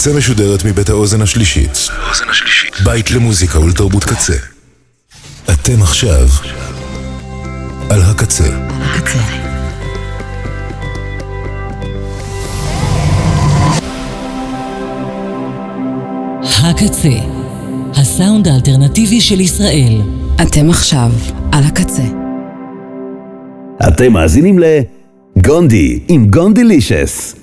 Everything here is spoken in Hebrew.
קצה משודרת מבית האוזן השלישית. בית למוזיקה ולתרבות קצה. אתם עכשיו על הקצה. הקצה. הקצה, הסאונד האלטרנטיבי של ישראל. אתם עכשיו על הקצה. אתם מאזינים לגונדי עם גונדילישס.